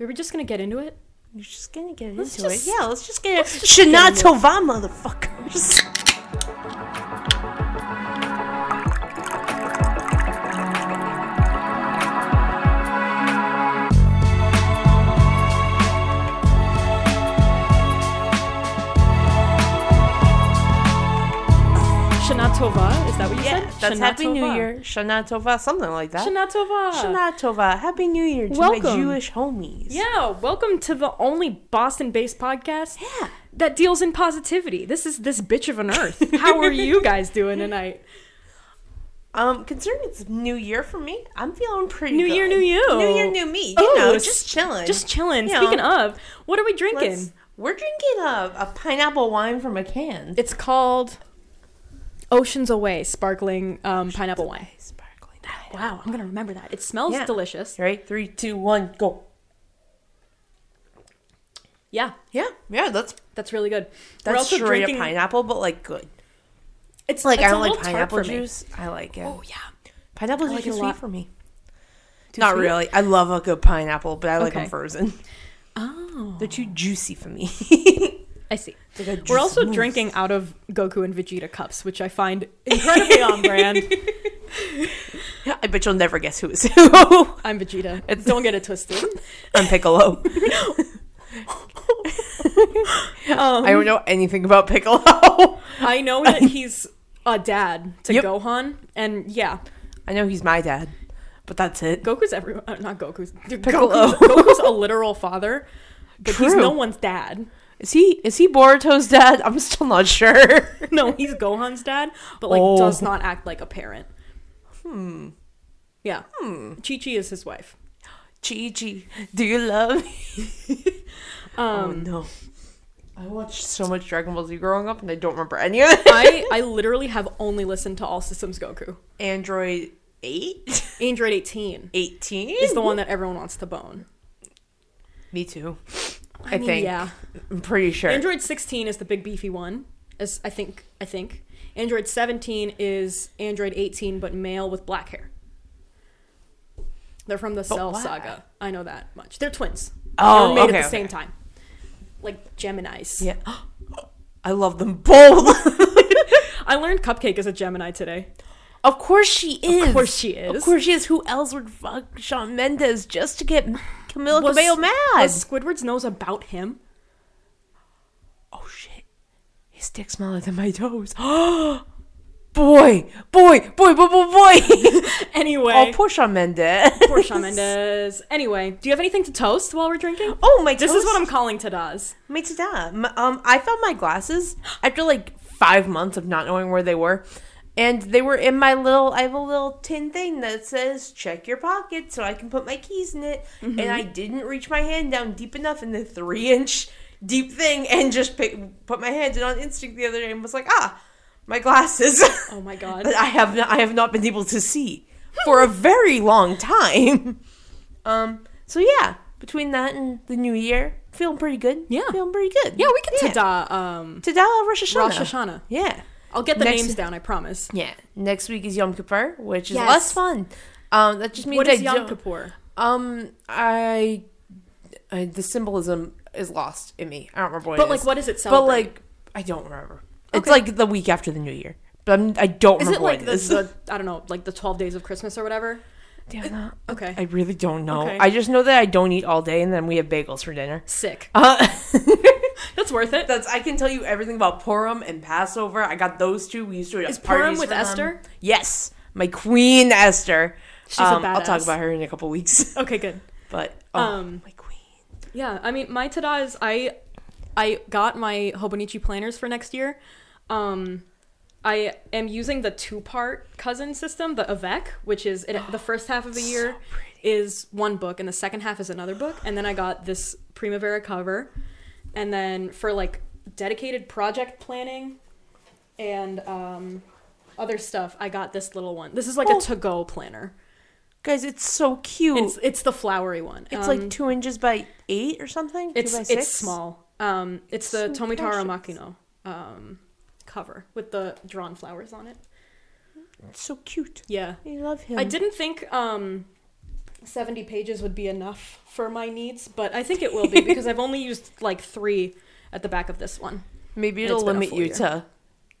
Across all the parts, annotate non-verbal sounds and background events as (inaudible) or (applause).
Are we just gonna get into it? You're just gonna get Let's into just- it. Yeah, let's just get it. just get Shana into it. Tova, motherfuckers. Tova, is that what you Yeah, said? that's Shana Happy New Year. Shana Tova, something like that. Shana Tova. Shana Tova. Happy New Year to my Jewish homies. Yeah, welcome to the only Boston-based podcast Yeah. that deals in positivity. This is this bitch of an earth. How are you (laughs) guys doing tonight? Um, considering it's New Year for me, I'm feeling pretty New good. Year, new you. New Year, new me. You Oh, know, just chilling. Just chilling. You know, Speaking of, what are we drinking? We're drinking a, a pineapple wine from a can. It's called Oceans Away sparkling um, pineapple wine. Sparkling. Wow, I'm gonna remember that. It smells Yeah. delicious. Right? Three, two, one, go. Yeah, Yeah, yeah, that's that's really good. That's also straight drinking- pineapple, but like good. It's Like it's I don't like pineapple juice. I like it. Oh yeah, Pineapple's I like too a sweet lot. for me. Too Not sweet? really. I love a good pineapple, but I like Okay. them frozen. Oh, They're too juicy for me. (laughs) I see. Like We're juicy also mousse. drinking out of Goku and Vegeta cups, which I find incredibly on brand. (laughs) I bet you'll never guess who is who. (laughs) I'm Vegeta. It's- Don't get it twisted. I'm Piccolo. (laughs) Um, I don't know anything about Piccolo. I know that he's a dad to Yep. Gohan, and yeah, I know he's my dad, but that's it. Goku's everyone. Uh, not Goku's. Dude, Piccolo. Goku's, Goku's a literal father, but he's no one's dad. Is he is he Boruto's dad? I'm still not sure. (laughs) No, he's Gohan's dad, but like Oh. does not act like a parent. Hmm. Yeah. Hmm. Chi Chi is his wife. (gasps) Chi Chi, do you love me? (laughs) oh Um, no. I watched so much Dragon Ball Z growing up and I don't remember any of it. I I (laughs) literally have only listened to All Systems Goku. Android 8? Android 18 18? is the one that everyone wants to bone. Me too. I, I, mean, think. yeah. I'm pretty sure. Android 16 is the big beefy one. As I think I think. Android 17 is Android 18 but male with black hair. They're from the Cell why? saga. I know that much. They're twins. Oh, they were made okay, at the okay. same time. Like Geminis. yeah. (gasps) I love them both. (laughs) I learned Cupcake is a Gemini today. of course she is. Of course she is. Of course she is. Who else would fuck Shawn Mendes just to get Camila Was- Cabello mad? Was Squidward's nose about him? oh shit. His dick smaller than my toes. (gasps) boy, boy, boy, boy, boy, boy. (laughs) Anyway, oh, Mendes. poor Shawn Mendes. Anyway, do you have anything to toast while we're drinking? Oh, my This toes. is what I'm calling Tadaz. My. Um, um, I found my glasses after like five months of not knowing where they were, and they were in my little. I have a little tin thing that says "check your pocket" so I can put my keys in it. And I didn't reach my hand down deep enough in the three-inch deep thing, and just pick, put my hand in on instinct the other day and was like, "Ah, my glasses." Oh my (laughs) god. that I have not, I have not been able to see for a very long time. (laughs) Um. So yeah, between that and the new year, feeling pretty good. Yeah. feeling pretty good. Yeah, we can tada um Tada Rosh Hashanah. Rosh Hashanah. Yeah. I'll get the Next- names down, I promise. Yeah. Next week is Yom Kippur, which is Yes. less fun. Um, that just means What I Yom Kippur? Um, I, I, the symbolism is lost in me. I don't remember what But it like is. what does it But like, I don't remember. It's like the week after the New Year. But I'm, I don't is remember it like what the, it is. the (laughs) I don't know, like the 12 days of Christmas or whatever? Damn, no. Okay. I really don't know. Okay. I just know that I don't eat all day, and then we have bagels for dinner. Sick. Uh, (laughs) (laughs) That's worth it. that's I can tell you everything about Purim and Passover. I got those two. We used to Is Purim parties with for them. Esther? Yes, my queen Esther. She's a um, I'll talk about her in a couple weeks. (laughs) Okay, good. But oh, Um, my queen. Yeah, I mean, my tada is I I got my Hobonichi planners for next year. Um I am using the two-part cousin system, the Avec, which is it, the (gasps) first half of the year is one book and the second half is another book, and then I got this Primavera cover, and then for like dedicated project planning and um other stuff, I got this little one. This is like Oh. a to-go planner. Guys, it's so cute. It's it's the flowery one. It's Um, like two inches by eight or something. It's two by six? it's small. Um, it's the So Tomitaro precious. Makino um cover with the drawn flowers on it. It's so cute. Yeah, I love him. I didn't think um 70 pages would be enough for my needs, but I think it will be because I've only used like three at the back of this one. Maybe it'll limit you year. to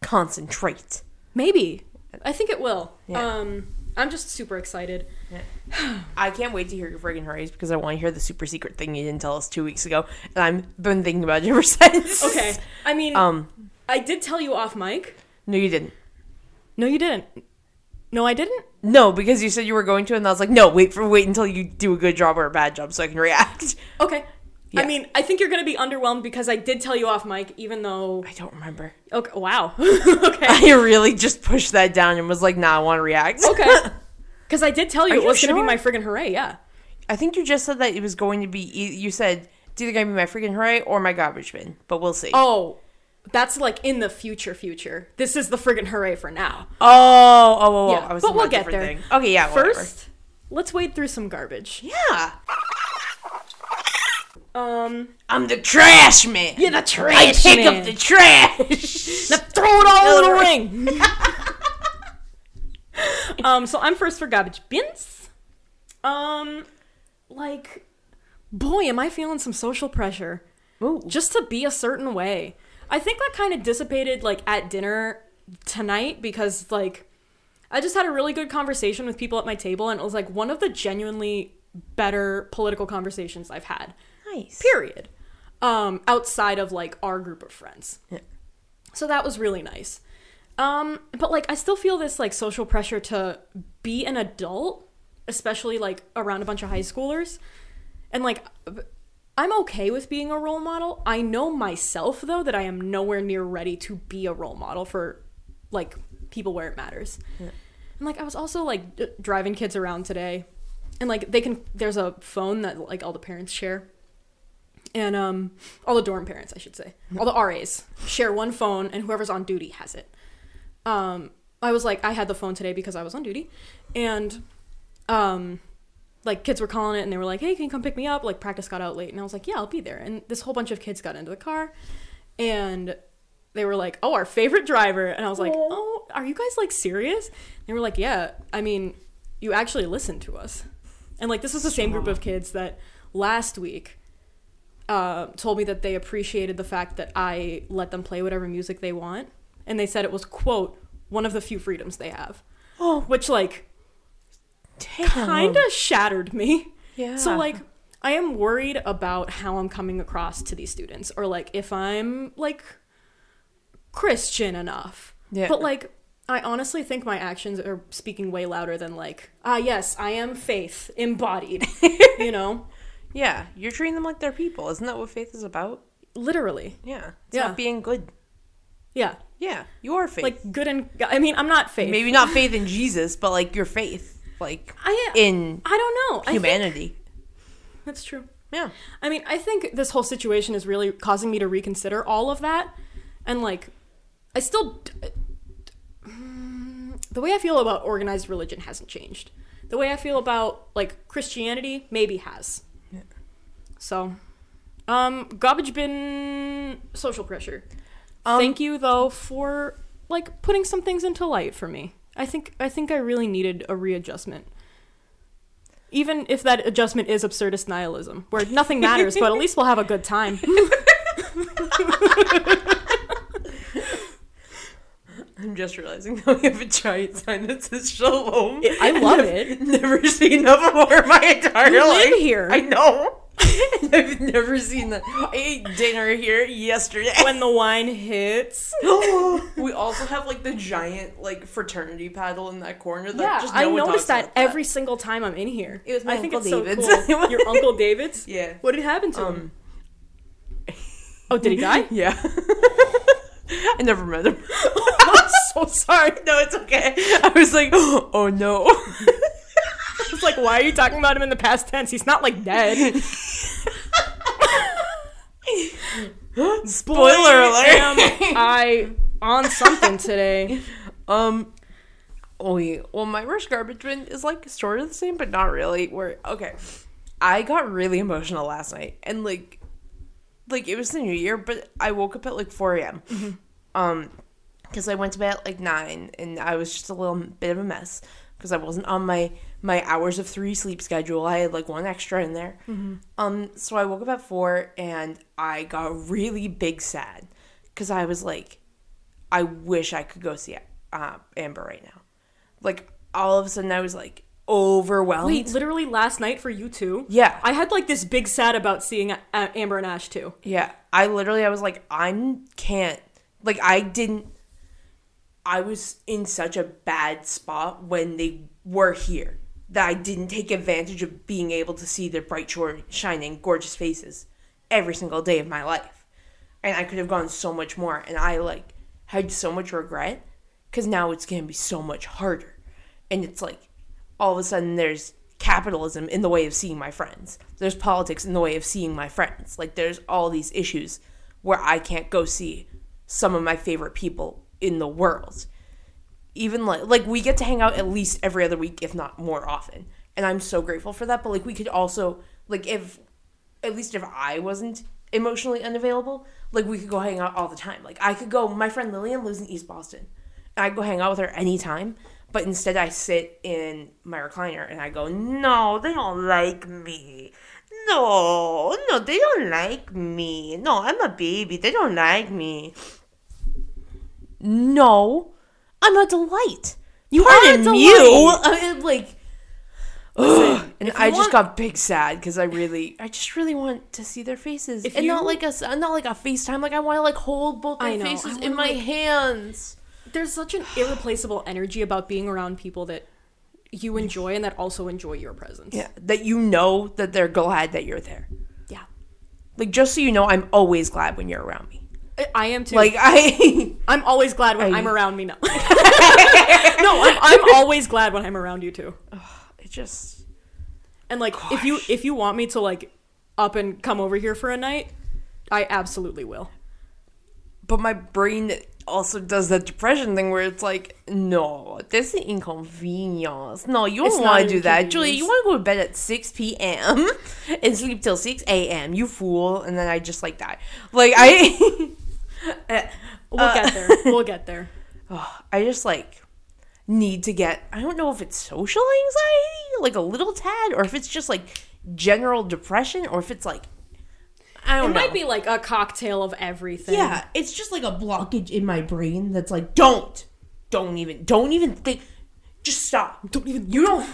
concentrate. Maybe. I think it will. Yeah. Um, I'm just super excited. I can't wait to hear your friggin' hurries because I want to hear the super secret thing you didn't tell us two weeks ago, and I've been thinking about it ever (laughs) since. Okay. I mean, Um. I did tell you off mic. No, you didn't. No, you didn't. No, I didn't. No, because you said you were going to, and I was like, no, wait for wait until you do a good job or a bad job so I can react. (laughs) Okay. Yeah. I mean, I think you're gonna be underwhelmed because I did tell you off mic, even though. I don't remember. Okay. Wow. (laughs) okay. I really just pushed that down and was like, nah, I want to react. (laughs) Okay. Because I did tell you Are it you was gonna be my friggin' hooray. Yeah. I think you just said that it was going to be. You said it's either going to be my freaking hooray or my garbage bin, but we'll see. Oh, that's like in the future. Future. This is the friggin' hooray for now. oh, oh, oh, oh, Yeah, I was but we'll get there. thing. Okay, yeah. whatever. First, let's wade through some garbage. yeah, Um. I'm the trash man. You're the trash I pick man. up the trash. (laughs) Now throw it all in the ring. (laughs) um, so I'm first for garbage bins. Um, like, boy, am I feeling some social pressure Ooh. just to be a certain way. I think that kind of dissipated like at dinner tonight because like I just had a really good conversation with people at my table and it was like one of the genuinely better political conversations I've had. Nice. period. Um outside of like our group of friends. Yeah. so that was really nice. Um but like i still feel this like social pressure to be an adult especially like around a bunch of high schoolers. And like i'm okay with being a role model. I know myself though that i am nowhere near ready to be a role model for like people where it matters. And like i was also like d- driving kids around today. And like they can there's a phone that like all the parents share. And um all the dorm parents i should say. All the ras share one phone and whoever's on duty has it. Um i was like i had the phone today because i was on duty. And um like kids were calling it and they were like hey can you come pick me up? Like practice got out late and i was like yeah i'll be there. And this whole bunch of kids got into the car and they were like oh our favorite driver. And i was like oh are you guys like serious? They were like yeah i mean you actually listened to us. And like this was the same group of kids that last week uh, told me that they appreciated the fact that I let them play whatever music they want, and they said it was quote one of the few freedoms they have, Oh, which like. Kind of shattered me. Yeah. So like I am worried about how I'm coming across to these students, or like if I'm like Christian enough. Yeah. But like I honestly think my actions are speaking way louder than like ah yes I am faith embodied. (laughs) you know, Yeah, you're treating them like they're people. Isn't that what faith is about? literally. Yeah. It's Yeah. not being good. Yeah. Yeah, you are faith. like good and I mean I'm not faith. maybe not faith in Jesus, but like your faith, like I in I don't know. I think- humanity. that's true. Yeah. I mean, I think this whole situation is really causing me to reconsider all of that, and like, I still Mm, the way I feel about organized religion hasn't changed. The way I feel about like Christianity maybe has. Yeah. So, um, garbage bin social pressure. Um, Thank you though for like putting some things into light for me. I think I think I really needed a readjustment. Even if that adjustment is absurdist nihilism, where nothing matters, but at least we'll have a good time. (laughs) I'm just realizing that we have a giant sign that says Shalom. I love it. Never seen that before in my entire You life. live here. I know. (laughs) I've never seen that. I ate dinner here yesterday. (laughs) when the wine hits. (gasps) we also have like the giant like fraternity paddle in that corner. That Yeah, just no I noticed that about every single time I'm in here. It was my I think Uncle it's David's. so cool. (laughs) Your Uncle David's? Yeah. What did happen to him? Um. Oh, did he die? Yeah. I never met him. I'm so sorry. no, it's okay. I was like, (gasps) oh no. It's like, why are you talking about him in the past tense? He's not like dead. Spoiler alert. Am I on something today? (laughs) Um. Oh wait. Well, my worst garbage bin is like sort of the same, but not really. Where okay, I got really emotional last night, and like, like it was the new year, but I woke up at like four a.m. Um, because I went to bed at like nine, and I was just a little bit of a mess. Because I wasn't on my my hours of three sleep schedule. I had like one extra in there. Um, so I woke up at four and I got really big sad because I was like, I wish I could go see uh, Amber right now. Like all of a sudden, I was like overwhelmed. Wait, literally last night for you too? Yeah. I had like this big sad about seeing A- A- Amber and Ash too. Yeah, I literally I was like I can't like I didn't I was in such a bad spot when they were here that I didn't take advantage of being able to see their bright shining gorgeous faces every single day of my life. And I could have gone so much more and I like had so much regret cuz now it's to be so much harder. And it's like all of a sudden there's capitalism in the way of seeing my friends. There's politics in the way of seeing my friends. Like there's all these issues where I can't go see some of my favorite people in the world. Even like like we get to hang out at least every other week if not more often. And I'm so grateful for that, but like we could also like if at least if I wasn't emotionally unavailable, like we could go hang out all the time. Like I could go my friend Lillian lives in East Boston. I go hang out with her anytime. But instead, I sit in my recliner and I go, No, they don't like me. No, no, they don't like me. No, I'm a baby. They don't like me. No, I'm a delight. You are a you. delight. Uh, I mean, like, (sighs) Listen, and I you just want- got big sad because I really, I just really want to see their faces, and not like a, uh, not like a FaceTime. Like I want to like hold both their know, faces in my like- hands. There's such an irreplaceable energy about being around people that you enjoy and that also enjoy your presence. Yeah, that you know that they're glad that you're there. Yeah. Like just so you know, I'm always glad when you're around me. I- am too. Like I, (laughs) I'm always glad when I- I'm around me now. (laughs) no, I'm, I'm always glad when I'm around you too. it just And like if you if you want me to like up and come over here for a night, I absolutely will. but my brain also does that depression thing where it's like, no, this is inconvenience. No, you don't want to do that. Julie, you want to go to bed at 6 p.m. (laughs) and sleep till 6 a.m. You fool. And then I just like die. Like, I. We'll Uh, get there. (laughs) We'll get there. oh, I just like need to get I don't know if it's social anxiety, like a little tad, or if it's just like general depression, or if it's like I It don't know. It might be like a cocktail of everything. yeah, it's just like a blockage in my brain that's like don't, don't even, don't even think, just stop. Don't even. You don't.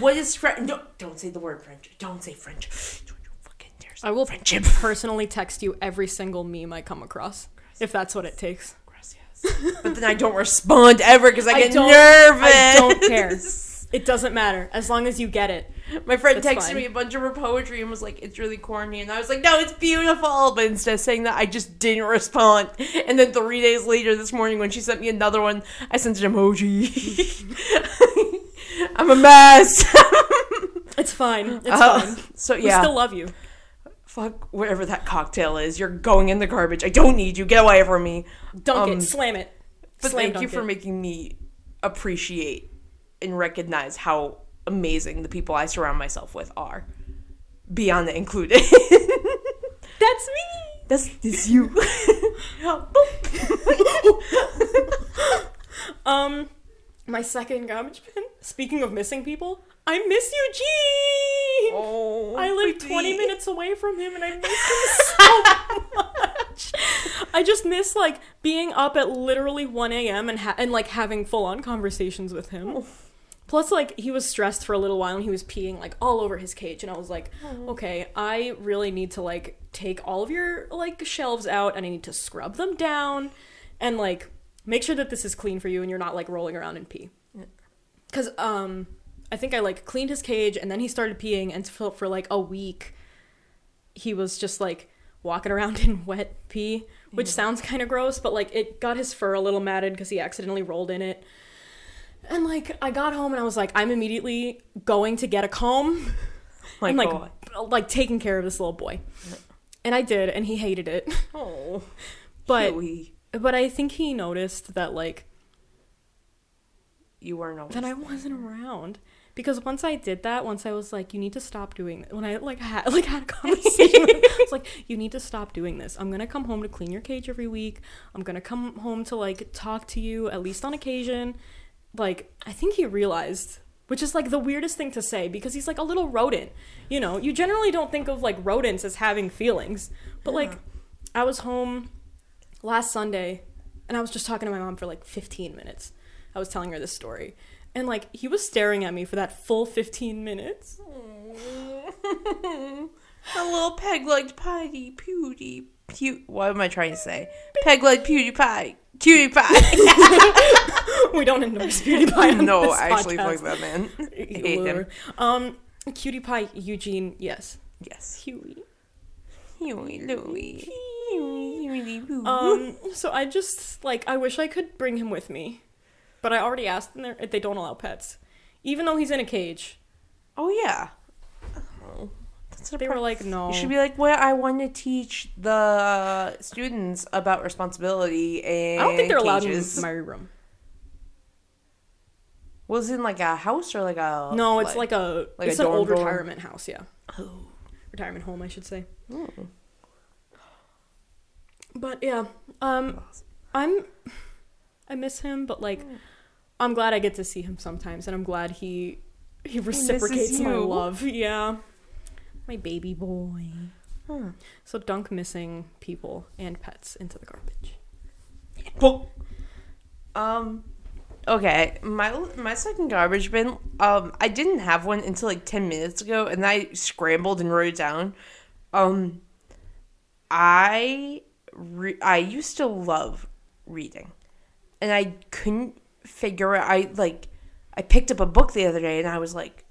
What is French? No, don't say the word French. Don't say French. Don't you fucking dare say I will friendship. personally text you every single meme I come across, if that's what it takes. Gracias. but then I don't respond ever because I I get nervous. I don't care. It doesn't matter as long as you get it. My friend texted fine. me a bunch of her poetry and was like, "It's really corny," and I was like, "No, it's beautiful." But instead of saying that, I just didn't respond. And then three days later, this morning, when she sent me another one, I sent an emoji. (laughs) I'm a mess. (laughs) It's fine. It's Uh, fine. so yeah, We still love you. Fuck whatever that cocktail is. You're going in the garbage. I don't need you. Get away from me. Dunk Um, it. Slam it. But Slam thank you for it. making me appreciate and recognize how amazing the people I surround myself with are. Beyond the included. (laughs) That's me. That's this you. (laughs) (laughs) Um, my second garbage bin. Speaking of missing people, I miss Eugene. oh, I live baby. 20 minutes away from him and I miss him (laughs) so much. I just miss like being up at literally 1 a.m. and ha- and like having full on conversations with him. Plus, like he was stressed for a little while and he was peeing like all over his cage, and I was like, okay, I really need to like take all of your like shelves out and I need to scrub them down and like make sure that this is clean for you and you're not like rolling around in pee. Cause um, I think I like cleaned his cage and then he started peeing and for, for like a week, he was just like walking around in (laughs) wet pee, which sounds kind of gross, but like it got his fur a little matted because he accidentally rolled in it. And like I got home and I was like, I'm immediately going to get a comb (laughs) My and like God. like taking care of this little boy. And I did, and he hated it. (laughs) Oh, But Huey, but I think he noticed that like you are no. that I wasn't around. Because once I did that, once I was like, you need to stop doing when I like had (laughs) like had a conversation, with him, I was like, (laughs) you need to stop doing this. I'm gonna come home to clean your cage every week. I'm gonna come home to like talk to you at least on occasion. like I think he realized, which is like the weirdest thing to say because he's like a little rodent. You know, you generally don't think of like rodents as having feelings, but like I was home last Sunday and I was just talking to my mom for like 15 minutes. I was telling her this story. And like he was staring at me for that full 15 minutes. (laughs) A little peg-legged potty pewdie pew. What am I trying to say? Peg-legged PewDiePie, cutie pie. (laughs) we don't endorse PewDiePie no, this actually, podcast. fuck that man. (laughs) I hate him. Um, Cutie Pie Eugene, yes. Yes. Huey. Huey Louie. Huey, Huey, Louie. Um, so I just like I wish I could bring him with me, but I already asked them if they don't allow pets, even though he's in a cage. oh yeah. That's They were like, no. You should be like, well, I want to teach the students about responsibility and I don't think they're allowed cages. in my room. Was it in like a house or like a? No, it's like, a like it's a an old dorm? retirement house. Yeah, Oh. retirement home, I should say. Hmm. But yeah, um, I'm (sighs) I miss him, but like I'm glad I get to see him sometimes, and I'm glad he he reciprocates my love. Yeah, my baby boy. Huh. So dunk missing people and pets into the garbage. Well, um, okay, my my second garbage bin. Um, I didn't have one until like ten minutes ago, and I scrambled and wrote it down. Um, I re- I used to love reading, and I couldn't figure out. I like I picked up a book the other day, and I was like,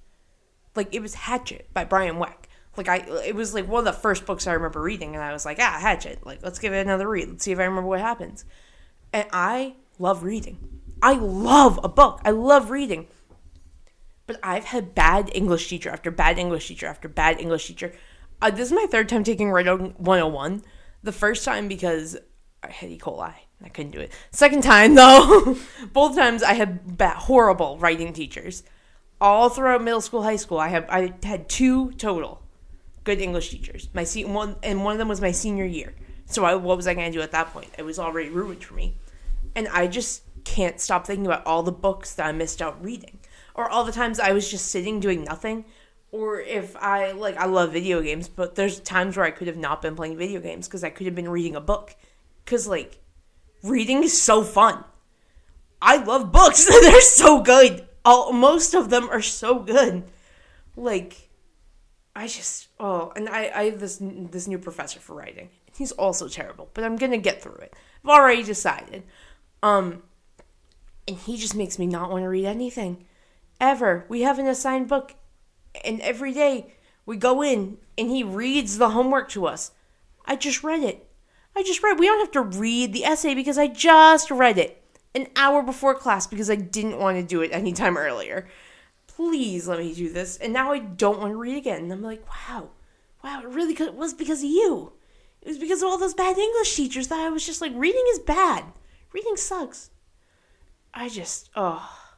like it was Hatchet by Brian Weck. Like I, it was like one of the first books I remember reading, and I was like, ah, Hatchet. Like let's give it another read. Let's see if I remember what happens. And I love reading. I love a book. I love reading. But I've had bad English teacher after bad English teacher after bad English teacher. Uh, this is my third time taking Writing 101. The first time because I had E. coli. I couldn't do it. Second time, (laughs) though, both times I had bad, horrible writing teachers. All throughout middle school, high school, I have I had two total good English teachers. My se- one and one of them was my senior year. So I, what was I going to do at that point? It was already ruined for me, and I just can't stop thinking about all the books that I missed out reading, or all the times I was just sitting doing nothing, or if I like I love video games, but there's times where I could have not been playing video games because I could have been reading a book, because like reading is so fun. I love books; (laughs) they're so good. All most of them are so good. Like I just oh, and I I have this this new professor for writing. He's also terrible, but I'm gonna get through it. I've already decided. Um, and he just makes me not want to read anything, ever. We have an assigned book, and every day we go in and he reads the homework to us. I just read it. I just read. We don't have to read the essay because I just read it an hour before class because I didn't want to do it anytime earlier please let me do this. And now I don't want to read again. And I'm like, wow, wow, it really could, it was because of you. It was because of all those bad English teachers that I was just like, reading is bad. Reading sucks. I just, oh,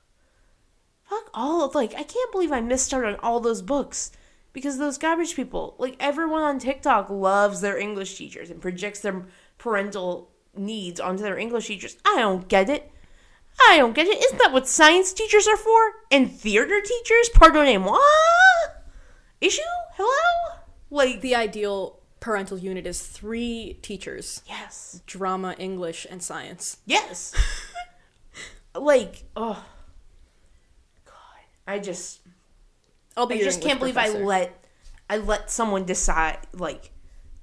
fuck all of, like, I can't believe I missed out on all those books because those garbage people, like, everyone on TikTok loves their English teachers and projects their parental needs onto their English teachers. I don't get it. I don't get it. Isn't that what science teachers are for? And theater teachers? Pardonnez-moi? Issue? Hello? Like, The ideal parental unit is three teachers: yes. drama, English, and science. Yes. (laughs) like, oh. God. I just, I'll be. I just can't believe I let, I let someone decide, like,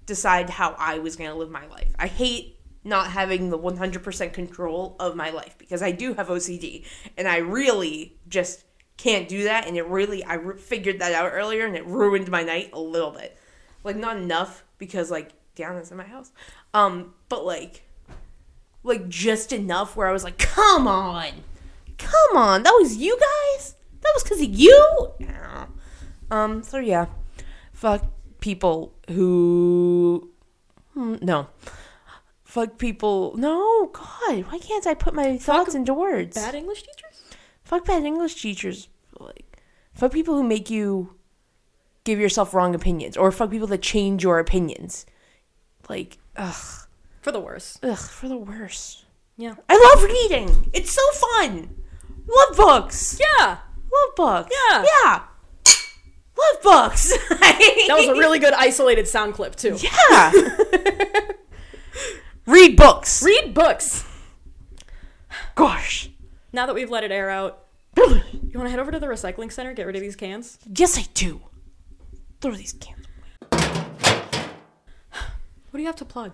decide how I was going to live my life. I hate not having the 100% control of my life because I do have OCD and I really just can't do that and it really I re- figured that out earlier and it ruined my night a little bit. Like not enough because like Deanna's in my house. Um but like like just enough where I was like, "Come on. Come on. That was you guys? That was cuz of you?" Um so yeah. Fuck people who Hmm, no fuck people. No, God, why can't I put my thoughts into words? Bad English teachers? Fuck bad English teachers. Like, fuck people who make you give yourself wrong opinions, or fuck people that change your opinions. Like, ugh, For the worse. ugh, for the worse. Yeah. I love reading. It's so fun. Love books. Yeah, Love books. Yeah. Yeah. Love books. (laughs) that was a really good isolated sound clip too. Yeah. (laughs) Read books. Read books. Gosh. Now that we've let it air out, you want to head over to the recycling center, get rid of these cans? yes, I do. Throw these cans. Away. What do you have to plug?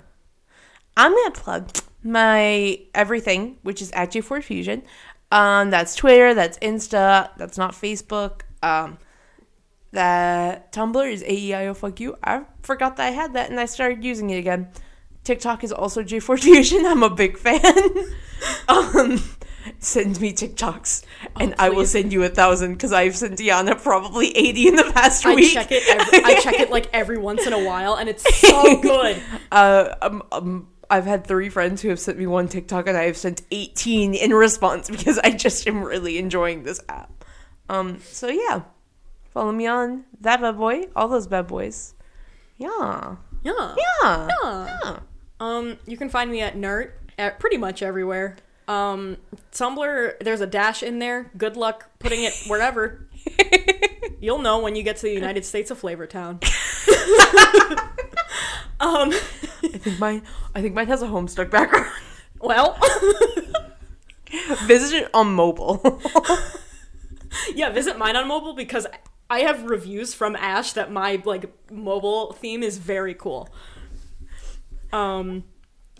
I'm gonna plug my everything, which is at J4 Fusion. Um, that's Twitter, that's Insta, that's not Facebook. Um, that Tumblr is AEIO fuck you. I forgot that I had that and I started using it again. TikTok is also J4 Fusion. (laughs) I'm a big fan. (laughs) um, send me TikToks and I will send you a thousand because I've sent Diana probably 80 in the past I week. check it. Every, I check it like every once in a while, and it's so (laughs) good. Uh, um, um, I've had three friends who have sent me one TikTok, and I have sent 18 in response (laughs) because I just am really enjoying this app. Um, so yeah, follow me on that bad boy, all those bad boys. Yeah, Yeah. yeah, Yeah. yeah. Um, you can find me at Nerd at pretty much everywhere. Um, Tumblr, there's a dash in there. Good luck putting it wherever. (laughs) You'll know when you get to the United States of Flavor Town. (laughs) um, I think mine. I think mine has a Homestuck background. well, Visit it on mobile. yeah, visit mine on mobile because I have reviews from Ash that my like mobile theme is very cool. Um,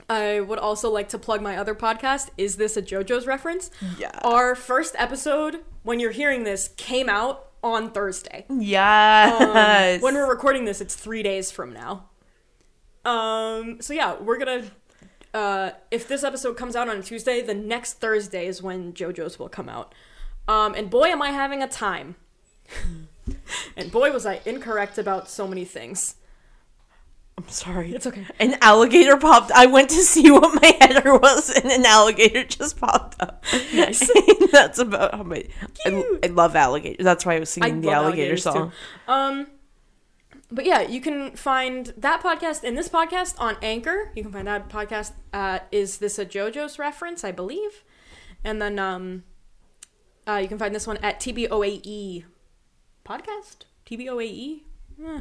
I would also like to plug my other podcast. Is this a JoJo's reference? yeah. Our first episode, when you're hearing this, came out on Thursday. Um, Yes. when we're recording this, it's three days from now. Um, so yeah, we're gonna. Uh, if this episode comes out on a Tuesday, the next Thursday is when JoJo's will come out. Um, and boy, am I having a time. (laughs) and boy, was I incorrect about so many things. I'm sorry. It's okay. An alligator popped. I went to see what my (laughs) header was, and an alligator just popped up. Nice. (laughs) That's about how my. I, I love alligators. That's why I was I singing the alligator song. too. Um, but yeah, you can find that podcast and this podcast on Anchor. You can find that podcast at Is This a JoJo's Reference, I believe. And then um, uh, you can find this one at TBOAE E Podcast? TBOAE? Eh.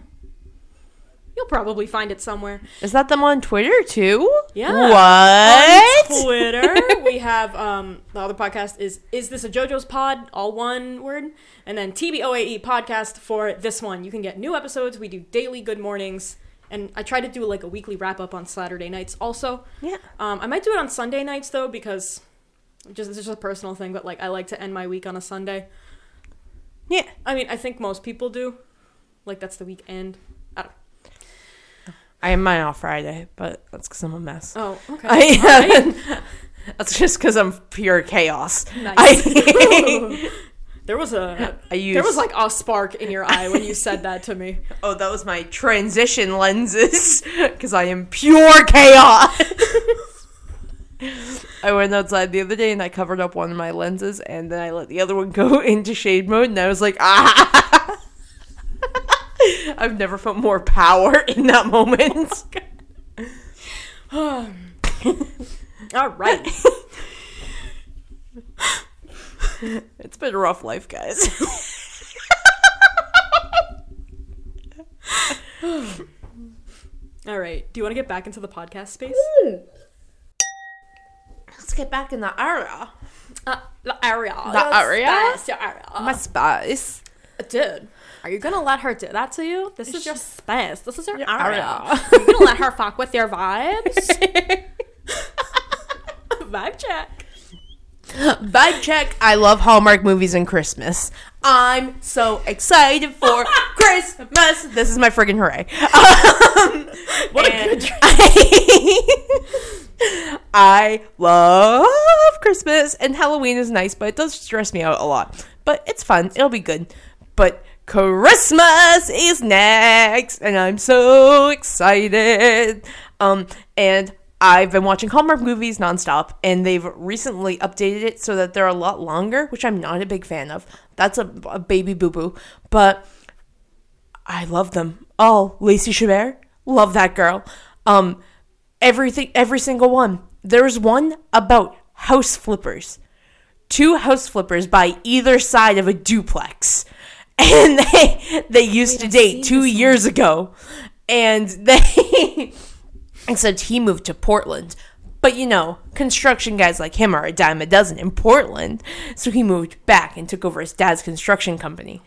You'll probably find it somewhere. Is that them on Twitter too? Yeah. What? On Twitter, we have um, the other podcast is Is This a JoJo's Pod? All one word. And then TBOAE podcast for this one. You can get new episodes. We do daily good mornings. And I try to do like a weekly wrap up on Saturday nights also. Yeah. Um, I might do it on Sunday nights though because just it's just a personal thing, but like I like to end my week on a Sunday. Yeah. I mean, I think most people do. Like that's the weekend. I am mine off Friday, but that's because I'm a mess. Oh, okay. I, (laughs) that's just because I'm pure chaos. Nice. I, (laughs) there was a I use. there was like a spark in your eye when you said that to me. (laughs) oh, that was my transition lenses because I am pure chaos. I went outside the other day and I covered up one of my lenses and then I let the other one go into shade mode and I was like, ah. I've never felt more power (laughs) in that moment. (sighs) All right. (laughs) It's been a rough life, guys. (sighs) All right. Do you want to get back into the podcast space? Let's get back in the area. Uh, the area. The area? Space, area. My spice. Dude, are you gonna let her do that to you? This is your space. This is your, area. area. (laughs) Are you gonna let her fuck with your vibes? (laughs) Vibe check. Vibe check. I love Hallmark movies and Christmas. I'm so excited for (laughs) Christmas. This is my friggin' hooray. Um, What a good I, I love Christmas and Halloween is nice, but it does stress me out a lot. But it's fun. It'll be good. But Christmas is next, and I'm so excited. Um, and I've been watching Hallmark movies nonstop, and they've recently updated it so that they're a lot longer, which I'm not a big fan of. That's a, a baby boo boo, but I love them. Oh, Lacey Chabert, love that girl. Um, everything, every single one. There's one about house flippers. two house flippers by either side of a duplex. (laughs) And they they used to date two one. years ago. And they (laughs) except he moved to Portland. But you know, construction guys like him are a dime a dozen in Portland. So he moved back and took over his dad's construction company.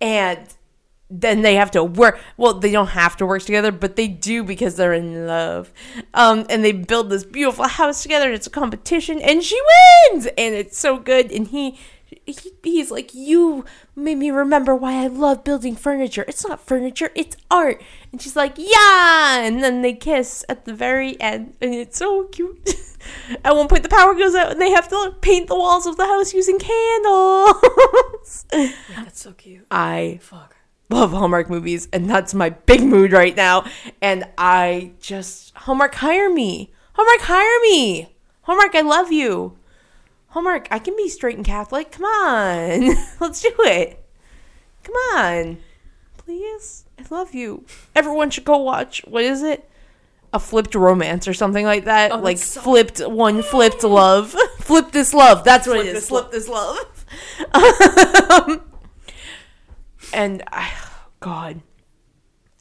And then they have to work well they don't have to work together but they do because they're in love um and they build this beautiful house together and it's a competition and she wins and it's so good and he, he he's like you made me remember why i love building furniture it's not furniture it's art and she's like yeah and then they kiss at the very end and it's so cute (laughs) at one point the power goes out and they have to paint the walls of the house using candles (laughs) yeah, That's so cute. i Fuck. love Hallmark movies, and that's my big mood right now. And I just Hallmark hire me. Hallmark hire me. Hallmark, I love you. Hallmark, I can be straight and Catholic. Come on, (laughs) let's do it. Come on, please. I love you. Everyone should go watch. What is it? A flipped romance or something like that. Oh, like so- flipped one, flipped love. (laughs) flip this love. That's what Flip it is. this Flip this love. (laughs) Um, and I, (sighs) God,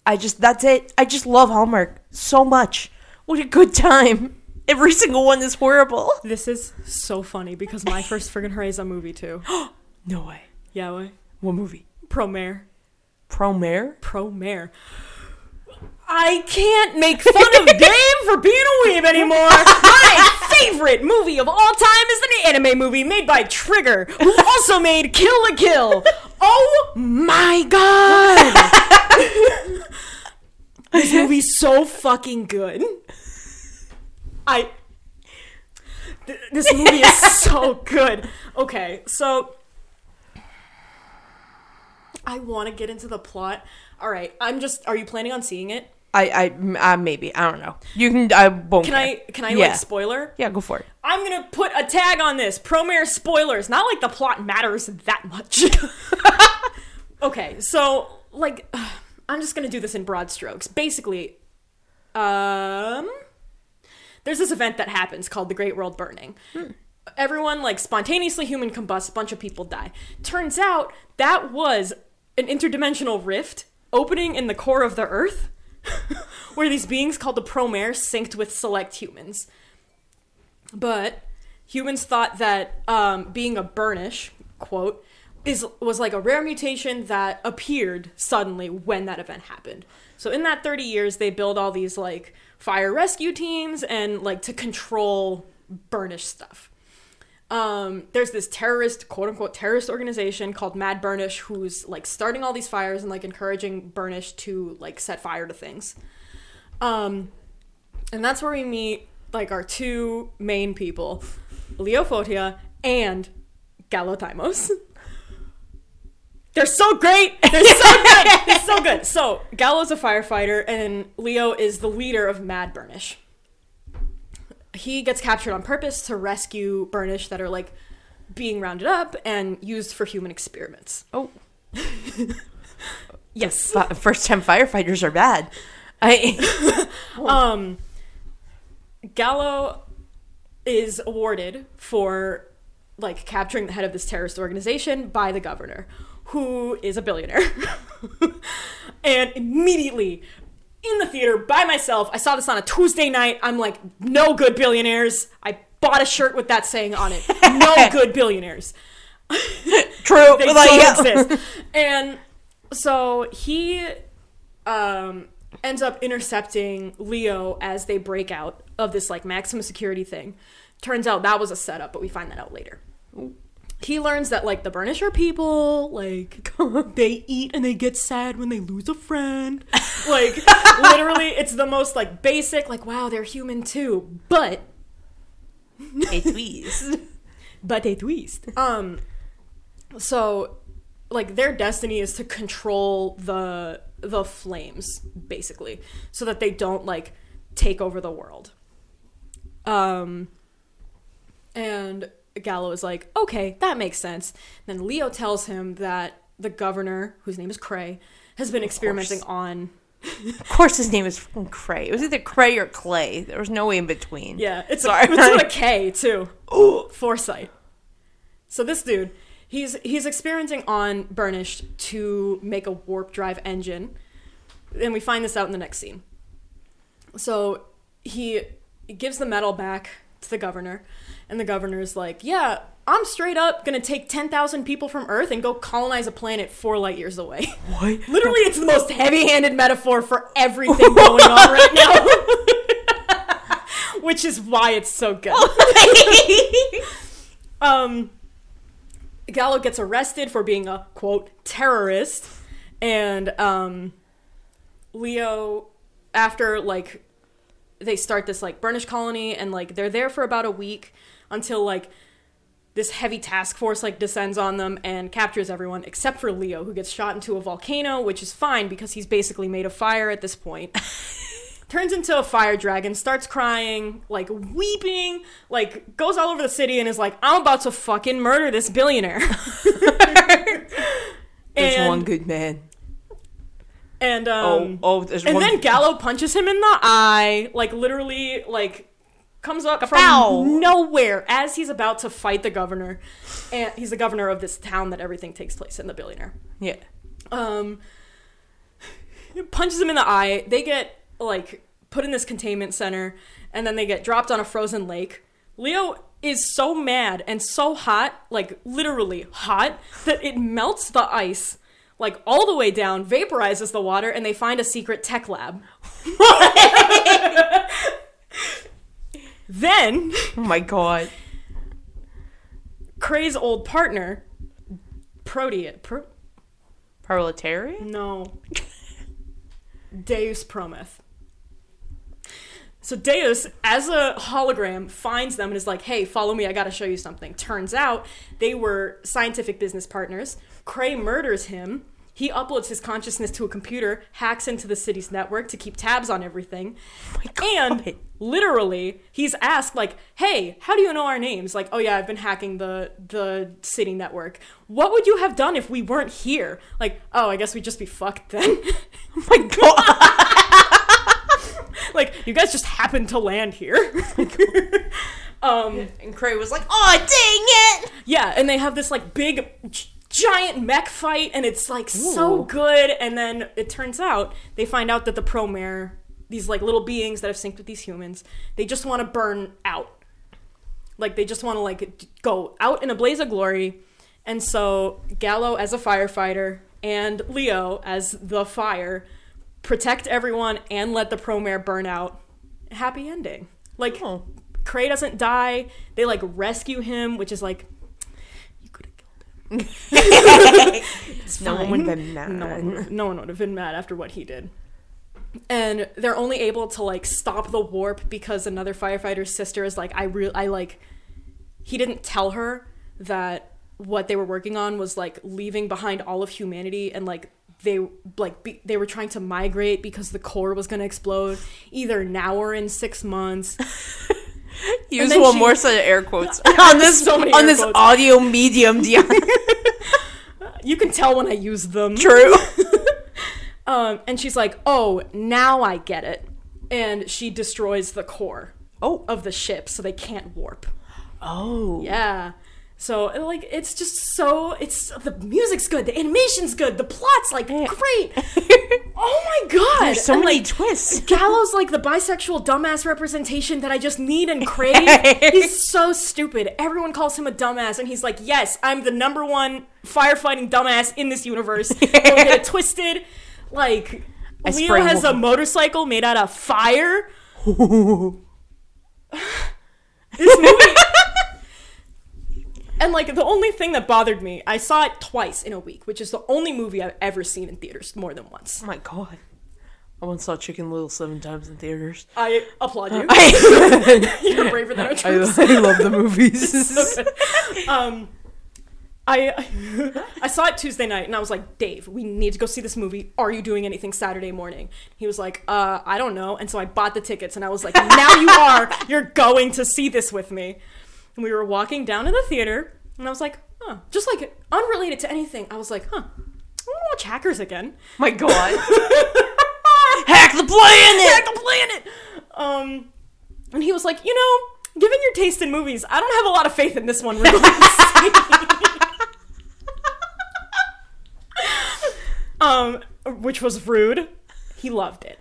I just that's it. I just love Hallmark so much. What a good time. Every single one is horrible. This is so funny because my (laughs) first friggin' Hurray's a movie too. (gasps) No way. Yeah, way. What movie? Promare. Promare? Promare. I can't make fun of (laughs) Dave for being a weeb anymore. My favorite movie of all time is an anime movie made by Trigger, who also made Kill la Kill. Oh my god! (laughs) this movie's so fucking good. I. Th- This movie is (laughs) so good. Okay, so I want to get into the plot. All right, I'm just. Are you planning on seeing it? I I uh, maybe I don't know. You can I won't. Can care. I? Can I Yeah. like spoiler? Yeah, go for it. I'm gonna put a tag on this. Promare spoilers. Not like the plot matters that much. (laughs) okay, so like, (sighs) I'm just gonna do this in broad strokes. Basically, um, there's this event that happens called the Great World Burning. Everyone like spontaneously human combusts. A bunch of people die. Turns out that was an interdimensional rift opening in the core of the Earth. (laughs) where these beings called the Promare synced with select humans. But humans thought that um, being a burnish, quote, is was like a rare mutation that appeared suddenly when that event happened. So in that 30 years, they build all these like fire rescue teams and like to control burnish stuff. Um, there's this terrorist, quote unquote, terrorist organization called Mad Burnish who's like starting all these fires and like encouraging Burnish to like set fire to things. Um, and that's where we meet like our two main people, Lio Fotia and Galo Thymos. (laughs) They're so great. (laughs) They're so good. They're so good. So Galo's a firefighter, and Lio is the leader of Mad Burnish. He gets captured on purpose to rescue Burnish that are like being rounded up and used for human experiments. Oh, (laughs) Yes. first time firefighters are bad. I (laughs) Um, Galo is awarded for like capturing the head of this terrorist organization by the governor, who is a billionaire. (laughs) and immediately in the theater by myself, I saw this on a Tuesday night. I'm like, no good billionaires. I bought a shirt with that saying on it. No (laughs) good billionaires. (laughs) true. They like, don't yeah. exist. And so he um, ends up intercepting Lio as they break out of this like maximum security thing. Turns out that was a setup, but we find that out later. He learns that like the burnisher people, like (laughs) they eat and they get sad when they lose a friend. Like (laughs) literally, it's the most like basic, like wow, they're human too, but (laughs) Hey, please. but a twist. Um, so like their destiny is to control the the flames basically, so that they don't like take over the world. Um, and Galo is like, okay, that makes sense. Then Lio tells him that the governor, whose name is Kray, has been experimenting on. Of course, his name is fucking Kray. It was either Kray or Clay. There was no way in between. Yeah, it's, Sorry. a, it's with a K too. Ooh. Foresight. So this dude, he's he's experimenting on Burnished to make a warp drive engine, and we find this out in the next scene. So he gives the metal back to the governor, and the governor's like, "Yeah, I'm straight up gonna take ten thousand people from Earth and go colonize a planet four light years away." (laughs) What? Literally, it's the most heavy-handed metaphor for everything (laughs) going on right now, (laughs) which is why it's so good. um, Galo gets arrested for being a quote terrorist, and um, Lio, after like they start this like Burnish colony, and like they're there for about a week until like this heavy task force like descends on them and captures everyone except for Lio, who gets shot into a volcano, which is fine because he's basically made of fire at this point. (laughs) Turns into a fire dragon, starts crying, like weeping, like goes all over the city and is like, "I'm about to fucking murder this billionaire." (laughs) There's one good man. And Oh, um, oh, there's and one. then Galo punches him in the eye, like literally, like comes up from nowhere as he's about to fight the governor, and he's the governor of this town that everything takes place in, the billionaire. yeah. Um, punches him in the eye. They get like put in this containment center, and then they get dropped on a frozen lake. Lio is so mad and so hot, like literally hot, that it melts the ice like all the way down, vaporizes the water, and they find a secret tech lab. (laughs) then Oh my god. Kray's old partner, Proteus, Pro- Proletarian? No. Deus Prometh. So Deus, as a hologram, finds them and is like, hey, follow me, I gotta show you something. Turns out they were scientific business partners. Kray murders him. He uploads his consciousness to a computer, hacks into the city's network to keep tabs on everything. and literally, he's asked, like, hey, how do you know our names? Like, oh yeah, I've been hacking the the city network. What would you have done if we weren't here? Like, oh, I guess we'd just be fucked then. (laughs) Oh my god. (laughs) like, you guys just happened to land here. (laughs) um, and Kray was like, oh, dang it! yeah, and they have this like big gi- giant mech fight and it's like so good. And then it turns out they find out that the promare these like little beings that have synced with these humans they just want to burn out. Like they just want to like go out in a blaze of glory. And so galo as a firefighter and lio as the fire protect everyone and let the promare burn out. Happy ending. Like Oh. Kray doesn't die. They like rescue him, which is like you could have killed him. It's No one would have been mad. No one, no one would have been mad after what he did. And they're only able to like stop the warp because another firefighter's sister is like, I real, I like. He didn't tell her that what they were working on was like leaving behind all of humanity and like they like be, they were trying to migrate because the core was going to explode either now or in six months (laughs) (laughs) Use one she- more set of air quotes (laughs) on this So many on this quotes. audio medium, (laughs) Dion. you can tell when i use them True. Um, and she's like, "Oh, now I get it." And she destroys the core Oh. of the ship, so they can't warp. Oh. Yeah. So like, it's just so it's the music's good, the animation's good, the plot's like great. (laughs) oh my god! There's so And, many like, twists. (laughs) Galo's like the bisexual dumbass representation that I just need and crave. (laughs) he's so stupid. Everyone calls him a dumbass, and he's like, "Yes, I'm the number one firefighting dumbass in this universe." Don't get it twisted. Like I Lio has a motorcycle made out of fire. this movie. And like the only thing that bothered me, I saw it twice in a week, which is the only movie I've ever seen in theaters more than once. Oh my god. I once saw Chicken Little seven times in theaters. I applaud you. (laughs) I, (laughs) You're braver than our troops. I love the movies. (laughs) um, I I saw it Tuesday night and I was like, Dave, we need to go see this movie. Are you doing anything Saturday morning? He was like, uh, I don't know. And so I bought the tickets and I was like, now you are. You're going to see this with me. And we were walking down to the theater and I was like, huh, just like unrelated to anything. I was like, huh, I want to watch Hackers again. my god. (laughs) Hack the planet! Hack the planet. Um, and he was like, you know, Given your taste in movies, I don't have a lot of faith in this one. Really. (laughs) um, which was rude. He loved it.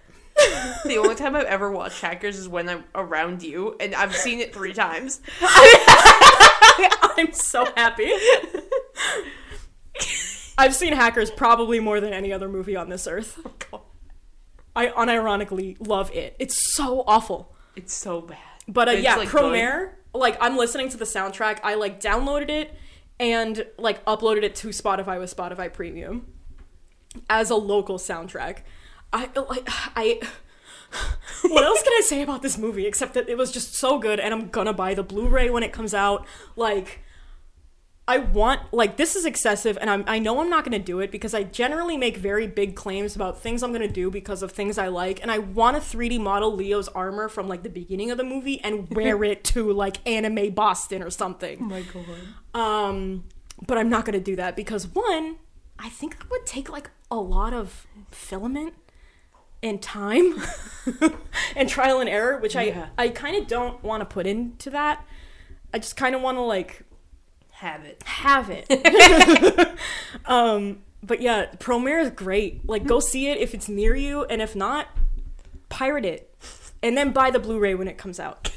The only time I've ever watched Hackers is when I'm around you, and I've seen it three times. (laughs) (laughs) I'm so happy. I've seen Hackers probably more than any other movie on this earth. I unironically love it. It's so awful. It's so bad. But uh, yeah, like, Promare, like I'm listening to the soundtrack. I like downloaded it and like uploaded it to Spotify with Spotify Premium as a local soundtrack. I like (sighs) I (laughs) what else can I say about this movie except that it was just so good and I'm gonna buy the Blu-ray when it comes out. Like I want like this is excessive and I'm I know I'm not going to do it because I generally make very big claims about things I'm going to do because of things I like and I want to 3D model Lio's armor from like the beginning of the movie and (laughs) wear it to like anime Boston or something. my god. Um but I'm not going to do that because one, I think that would take like a lot of filament and time (laughs) and trial and error, which Yeah. I I kind of don't want to put into that. I just kind of want to like Have it. have it. (laughs) (laughs) um, but yeah, Promare is great. Like, go see it if it's near you, and if not, pirate it, and then buy the Blu-ray when it comes out.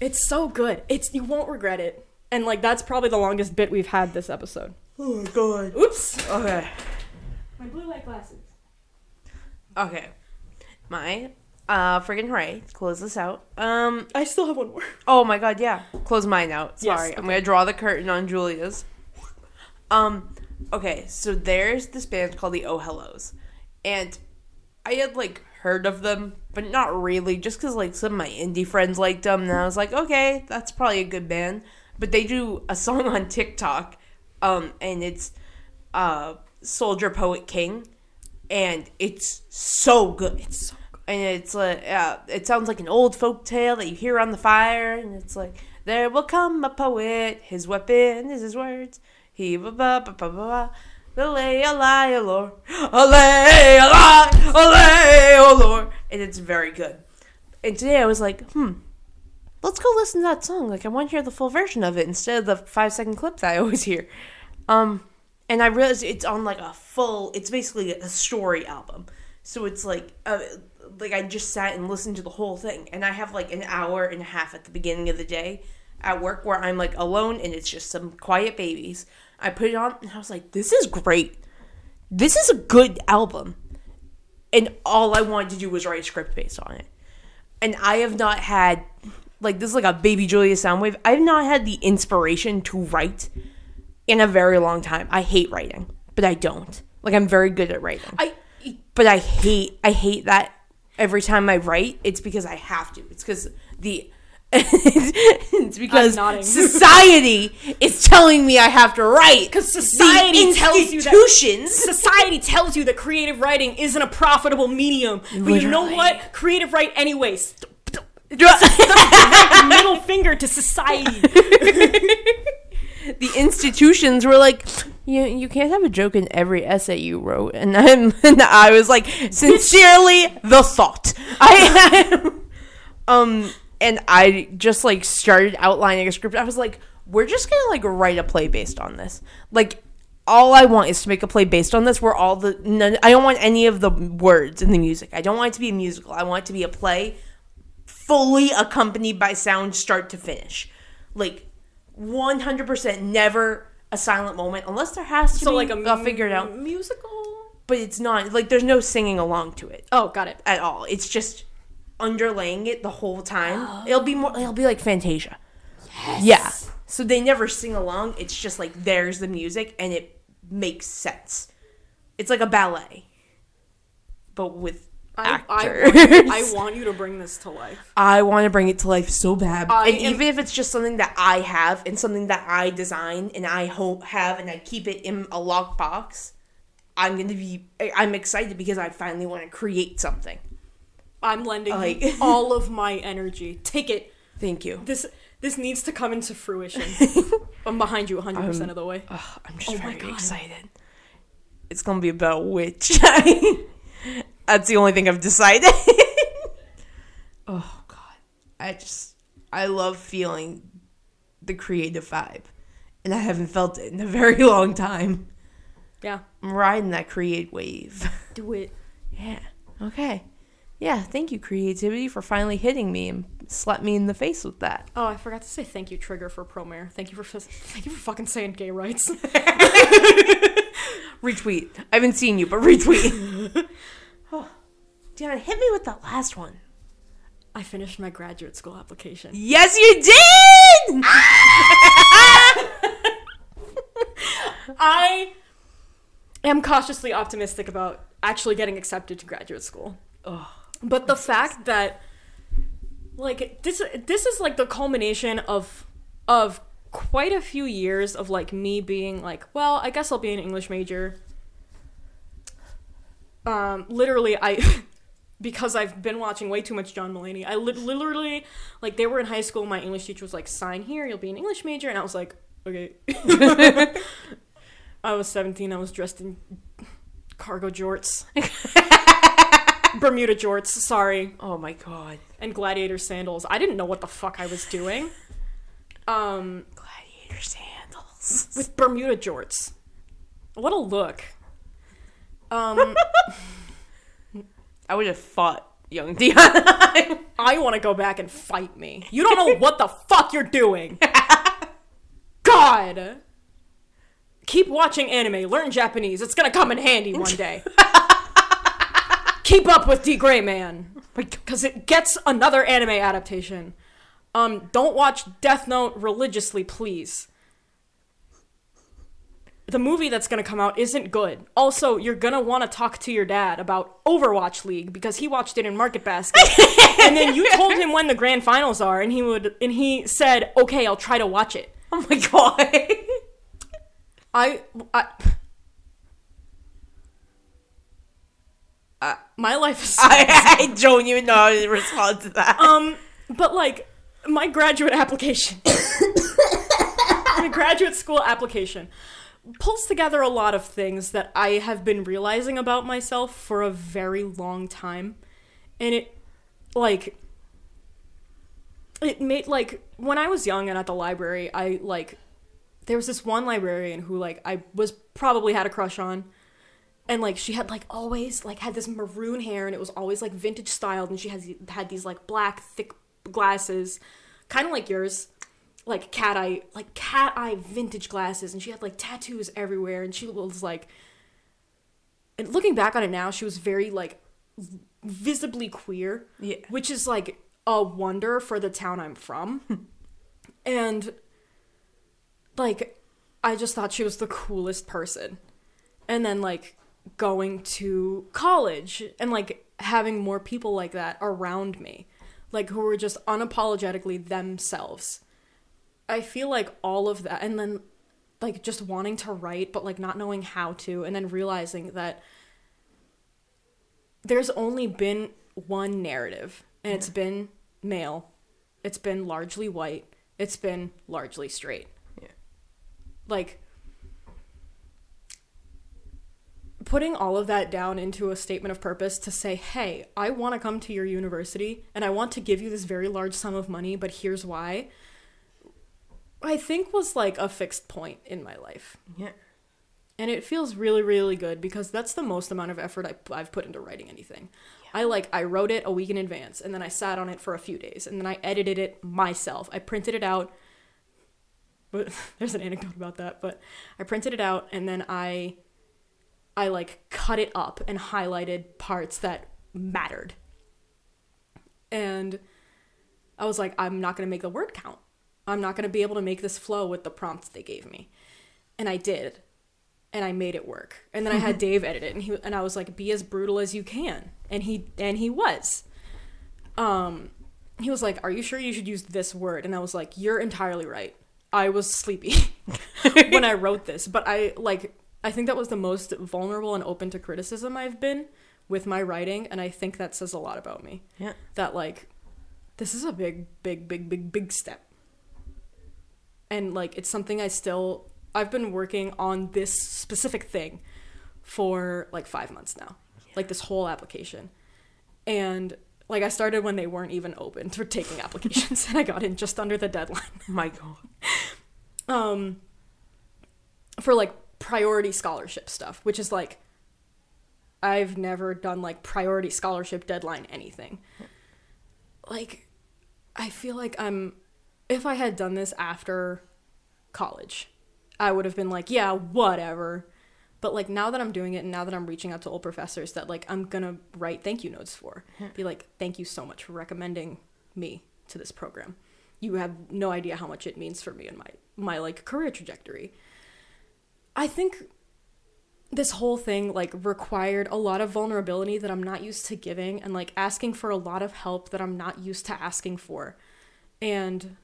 it's so good. It's you won't regret it. And like that's probably the longest bit we've had this episode. Oh my god. Oops. Okay. My blue light glasses. Okay. My uh friggin' hooray. Let's close this out. Um I still have one more. oh my god, yeah. Close mine out. Yes, Sorry. I'm okay. gonna draw the curtain on Julia's. Um okay, so there's this band called the Oh Hellos. And I had like heard of them, but not really, just because like some of my indie friends liked them, and I was like, okay, that's probably a good band. But they do a song on TikTok, um, and it's uh Soldier Poet King, and it's so good. It's so good. and it's like uh, it sounds like an old folk tale that you hear around the fire, and it's like there will come a poet, his weapon is his words. He ba ba ba ba ba ba. The lay a lie, a lore, a lay a lie, a lay a lore, and it's very good. And today I was like, hmm, let's go listen to that song. Like I want to hear the full version of it instead of the five second clip that I always hear. Um, and I realized it's on like a full. It's basically a story album. So it's like, uh, like I just sat and listened to the whole thing, and I have like an hour and a half at the beginning of the day at work where I'm like alone and it's just some quiet babies. I put it on and I was like, this is great. This is a good album. And all I wanted to do was write a script based on it. And I have not had like this is like a baby Julia Soundwave. I've not had the inspiration to write in a very long time. I hate writing, but I don't. Like I'm very good at writing. I but I hate I hate that every time I write, it's because I have to. It's because the (laughs) it's because society is telling me I have to write. 'Cause society tells you that- institutions. (laughs) society tells you that creative writing isn't a profitable medium. But you know what? Creative write anyways. (laughs) Middle finger to society. (laughs) institutions were like, you you can't have a joke in every essay you wrote, and I'm (laughs) and I was like, sincerely, the thought. I (laughs) um and I just like started outlining a script. I was like, we're just gonna like write a play based on this. Like all I want is to make a play based on this where all the none, I don't want any of the words in the music. I don't want it to be a musical. I want it to be a play fully accompanied by sound start to finish. Like 100% never a silent moment unless there has to so be. like a I'll figure it out. musical. But it's not like there's no singing along to it Oh, got it. at all. It's just underlaying it the whole time. (gasps) It'll be more. It'll be like Fantasia. Yes. Yeah. So they never sing along. It's just like there's the music and it makes sense. It's like a ballet, but with I, actors. I, want, I want you to bring this to life. I want to bring it to life so bad. I and am- even if it's just something that I have and something that I design and I hope have and I keep it in a lockbox, I'm gonna be. I- I'm excited because I finally want to create something. I'm lending Like- you (laughs) all of my energy. Take it. Thank you. This this needs to come into fruition. (laughs) I'm behind you 100% of the way. Ugh, I'm just Oh very excited. It's gonna be about witch. (laughs) That's the only thing I've decided. (laughs) oh god, I just I love feeling the creative vibe, and I haven't felt it in a (laughs) very long time. Yeah. I'm riding that create wave. (laughs) Do it. yeah. Okay. Yeah. Thank you, creativity, for finally hitting me and slapped me in the face with that. Oh, I forgot to say thank you, Trigger, for Promare. Thank you for thank you for fucking saying gay rights. Retweet. I haven't seen you, but retweet. Hit me with that last one. I finished my graduate school application. Yes, you did. (laughs) I am cautiously optimistic about actually getting accepted to graduate school. oh, But the fact that like this this is like the culmination of of quite a few years of like me being like, well, I guess I'll be an English major. Um literally I (laughs) because I've been watching way too much John Mulaney. I li- literally like they were in high school, my English teacher was like, "Sign here, you'll be an English major." And I was like, "Okay." (laughs) I was 17. I was dressed in cargo jorts. (laughs) Bermuda jorts, sorry, oh my god. and gladiator sandals. I didn't know what the fuck I was doing. Um, Gladiator sandals. with Bermuda jorts. What a look. Um, (laughs) I would have fought young (laughs) Diana. I want to go back and fight me. You don't know what the fuck you're doing. (laughs) God. Keep watching anime, learn Japanese. It's gonna come in handy one day. (laughs) Keep up with D Gray Man. Because it gets another anime adaptation. Um, don't watch Death Note religiously, please. The movie that's gonna come out isn't good. Also, you're gonna want to talk to your dad about Overwatch League because he watched it in Market Basket, (laughs) and then you told him when the grand finals are, and he would, and he said, "Okay, I'll try to watch it." (laughs) oh my god. I, I, uh, my life is I, I don't even know how to respond to that. um, but like my graduate application, (coughs) my graduate school application pulls together a lot of things that I have been realizing about myself for a very long time, and it, like, it made like when I was young and at the library, I like there was this one librarian who like I was probably had a crush on. And like she had like always like had this maroon hair and it was always like vintage styled. And she has had these like black thick glasses, kind of like yours, like cat eye like cat eye vintage glasses and she had like tattoos everywhere and she was like and looking back on it now she was very like visibly queer Yeah. which is like a wonder for the town I'm from. (laughs) and like I just thought she was the coolest person. And then like going to college and like having more people like that around me, like who were just unapologetically themselves. I feel like all of that and then like just wanting to write but like not knowing how to and then realizing that there's only been one narrative and it's been male it's been largely white it's been largely straight Yeah. like putting all of that down into a statement of purpose to say hey i want to come to your university and i want to give you this very large sum of money but here's why i think was like a fixed point in my life. Yeah. and it feels really really good because that's the most amount of effort I, i've put into writing anything. I like i wrote it a week in advance and then i sat on it for a few days and then i edited it myself. I printed it out. But (laughs) there's an anecdote about that but i printed it out and then i i like cut it up and highlighted parts that mattered. And i was like i'm not going to make the word count i'm not going to be able to make this flow with the prompts they gave me and i did and I made it work. And then I had (laughs) Dave edit it, and he and I was like, "Be as brutal as you can," and he and he was. Um, he was like, "Are you sure you should use this word?" And I was like, "You're entirely right. I was sleepy (laughs) when I (laughs) wrote this, but I like I think that was the most vulnerable and open to criticism I've been with my writing, and I think that says a lot about me. Yeah. That like this is a big, big, big, big, big step. And like it's something I still I've been working on this specific thing for like five months now. Like this whole application. And Like I started when they weren't even open (laughs) for taking applications, and I got in just under the deadline. (laughs) My God. Um, for like priority scholarship stuff, which is like I've never done like priority scholarship deadline anything. Like I feel like I'm if I had done this after college, I would have been like, yeah, whatever. But like now that I'm doing it and now that I'm reaching out to old professors that like I'm going to write thank you notes for. Hmm. Be like, "Thank you so much for recommending me to this program. You have no idea how much it means for me and my my like career trajectory." I think this whole thing like required a lot of vulnerability that I'm not used to giving and like asking for a lot of help that I'm not used to asking for. And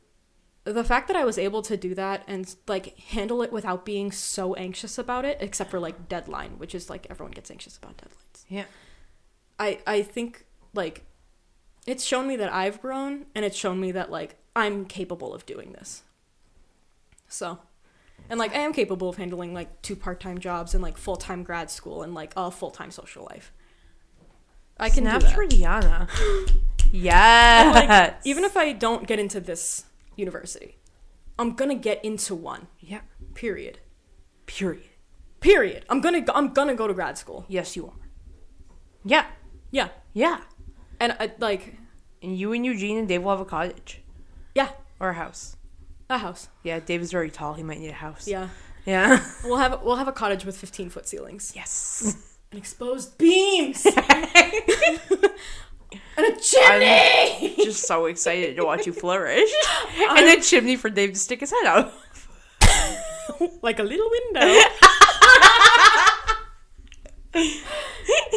the fact that I was able to do that and like handle it without being so anxious about it, except for like deadline, which is like everyone gets anxious about deadlines. Yeah. I I think like it's shown me that I've grown and it's shown me that like I'm capable of doing this. So, and like I am capable of handling like two part-time jobs and like full-time grad school and like a full-time social life. I can Snaps do that. Diana. (gasps) yes. like, even if I don't get into this university, I'm gonna get into one. yeah. Period. Period. Period. I'm gonna go, I'm gonna go to grad school. Yes, you are. Yeah. Yeah, Yeah. and I, like And you and Eugene and Dave will have a cottage yeah, or a house. a house. Yeah, Dave is very tall. He might need a house. Yeah, Yeah. (laughs) we'll have we'll have a cottage with 15 foot ceilings yes. (laughs) and exposed beams (laughs) and a chimney. Just so excited to watch you flourish. (laughs) and a chimney for Dave to stick his head out. (laughs) like a little window.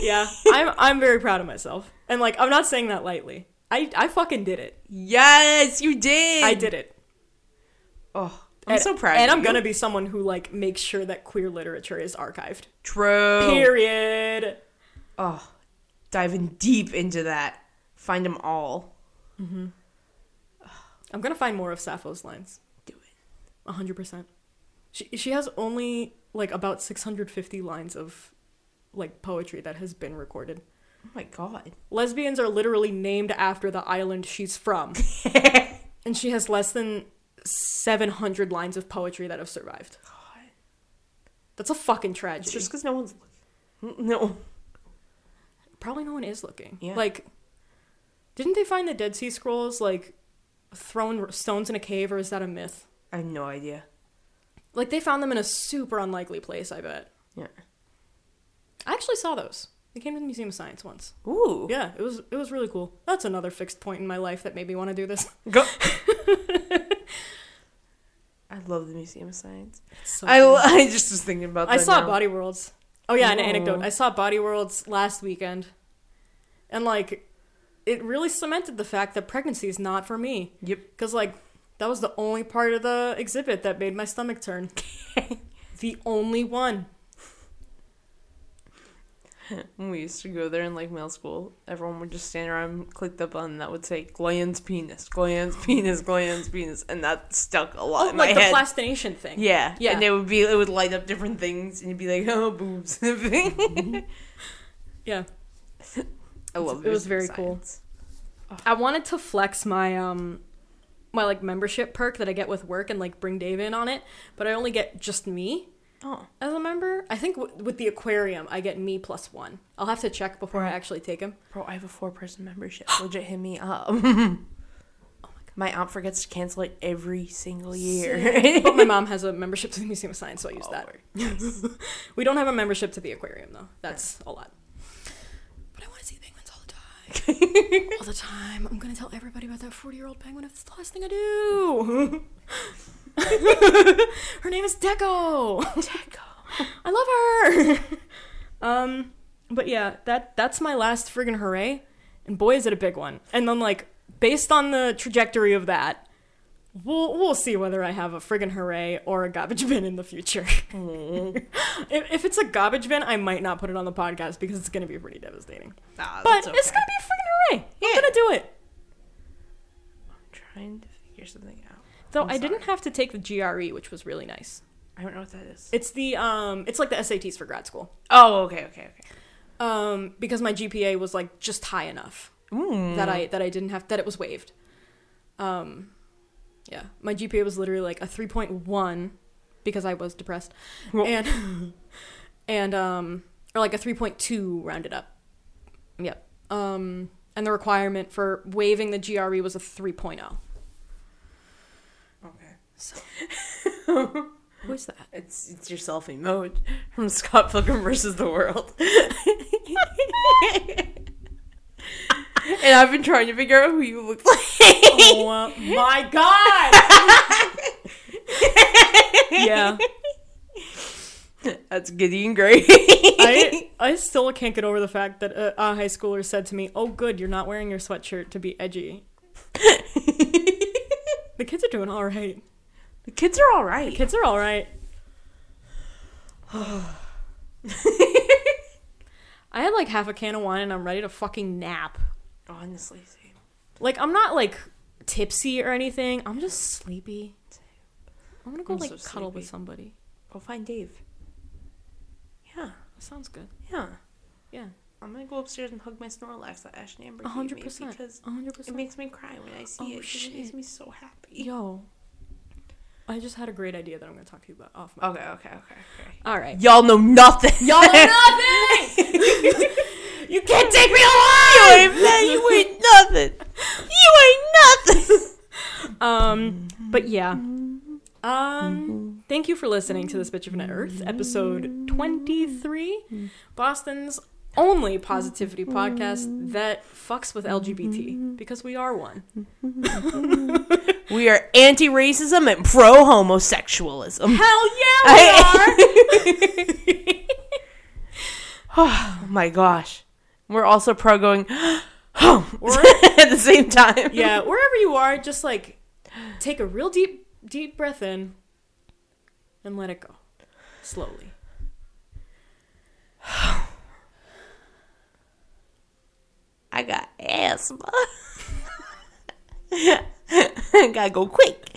yeah, I'm I'm very proud of myself, and like I'm not saying that lightly. I I fucking did it. Yes, you did. I did it. Oh, I'm and, so proud. And I'm gonna be someone who like makes sure that queer literature is archived. True. Period. Oh, diving deep into that. Find them all. Mm-hmm. I'm gonna find more of Sappho's lines. Do it. Hundred percent. She she has only like about 650 lines of like poetry that has been recorded. Oh my god. Lesbians are literally named after the island she's from. (laughs) and she has less than 700 lines of poetry that have survived. God. That's a fucking It's tragedy. just because no one's. No. Probably no one is looking. Yeah. Like, didn't they find the Dead Sea Scrolls like thrown stones in a cave, or is that a myth? I have no idea. Like they found them in a super unlikely place. I bet. Yeah. I actually saw those. They came to the Museum of Science once. Ooh. Yeah, it was it was really cool. That's another fixed point in my life that made me want to do this. Go. (laughs) I love the Museum of Science. So I, (laughs) I just was thinking about that. I saw now. Body Worlds. Oh yeah, an anecdote. Oh. I saw Body Worlds last weekend, and like, it really cemented the fact that pregnancy is not for me. Yep. Because like, that was the only part of the exhibit that made my stomach turn. (laughs) the only one. (laughs) When we used to go there in like middle school, everyone would just stand around, and click the button that would say "Glans penis, Gland's (laughs) penis, Glans penis," and that stuck a lot Oh, in like the head. plastination thing. yeah, Yeah. and it would be it would light up different things, and you'd be like, "Oh, boobs." (laughs) yeah, I Yeah. love It was Museum of very cool. Science. I wanted to flex my um my like membership perk that I get with work and like bring Dave in on it, but I only get just me Oh, as a member. I think w- with the aquarium I get me plus one. I'll have to check before I actually take him. bro, I have a four-person membership. (gasps) Legit, hit me up. oh (laughs) my god. My aunt forgets to cancel it every single year. but my mom has a membership to the Museum of Science, so I use Oh, that. (laughs) We don't have a membership to the aquarium though. That's a lot. But I want to see the penguins all the time. (laughs) all the time. I'm gonna tell everybody about that 40 year old penguin if it's the last thing I do. (laughs) her name is Deco. Deco. (laughs) I love her. (laughs) um, but yeah, that that's my last friggin' hooray, and boy is it a big one. And then like based on the trajectory of that, we'll we'll see whether I have a friggin' hooray or a garbage bin in the future. if, if it's a garbage bin, I might not put it on the podcast because it's gonna be pretty devastating. Ah, But that's it's gonna be a friggin' hooray. Yeah. I'm gonna do it. I'm trying to figure something out. Though I'm I didn't have to take the GRE, which was really nice. I don't know what that is. It's the um, it's like the SATs for grad school. Oh, okay, okay, okay. um, because my GPA was like just high enough. Mm. that I that I didn't have that it was waived. Um, yeah, my GPA was literally like a three point one because I was depressed, Well- and (laughs) and um or like a three point two rounded up. Yep. Um, and the requirement for waiving the GRE was a 3.0. So who's that? It's it's your selfie mode from Scott Pilgrim versus the World. and I've been trying to figure out who you look like. Oh uh, my god! yeah, That's Gideon Gray. I I still can't get over the fact that a, a high schooler said to me, "Oh, good, you're not wearing your sweatshirt to be edgy." (laughs) The kids are doing all right. The kids are all right. Kids are all right. (sighs) I had like half a can of wine and I'm ready to fucking nap. Honestly, same. Like I'm not like tipsy or anything. I'm just sleepy. I'm gonna go I'm like so cuddle with somebody. Go find Dave. Yeah, That sounds good. yeah. Yeah. I'm gonna go upstairs and hug my Snorlax that Ash and Amber A gave hundred me because A hundred it makes me cry when I see Oh, it. 'cause It makes me so happy. Yo. I just had a great idea that I'm gonna talk to you about off my Okay, okay, okay, okay. All right. Y'all know nothing. Y'all know (laughs) nothing. (laughs) you can't take me away. You ain't man, you ain't nothing. You ain't nothing. (laughs) Um, but yeah. Um, thank you for listening to this bitch of an Earth, episode twenty-three, Boston's only positivity podcast that fucks with LGBT because we are one. We are anti-racism and pro-homosexualism. Hell yeah, we are. Oh (laughs) (sighs) my gosh. We're also pro going (gasps) home (laughs) at the same time. yeah, wherever you are, just like take a real deep, deep breath in and let it go slowly. (sighs) I got asthma. (laughs) (laughs) Gotta go quick.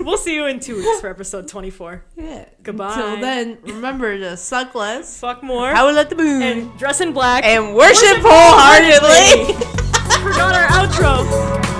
We'll see you in two weeks for episode twenty-four. Yeah. Goodbye. Until then, remember to suck less, Fuck more. howl at the moon, and dress in black and worship Worship wholeheartedly. (laughs) Forgot our outro.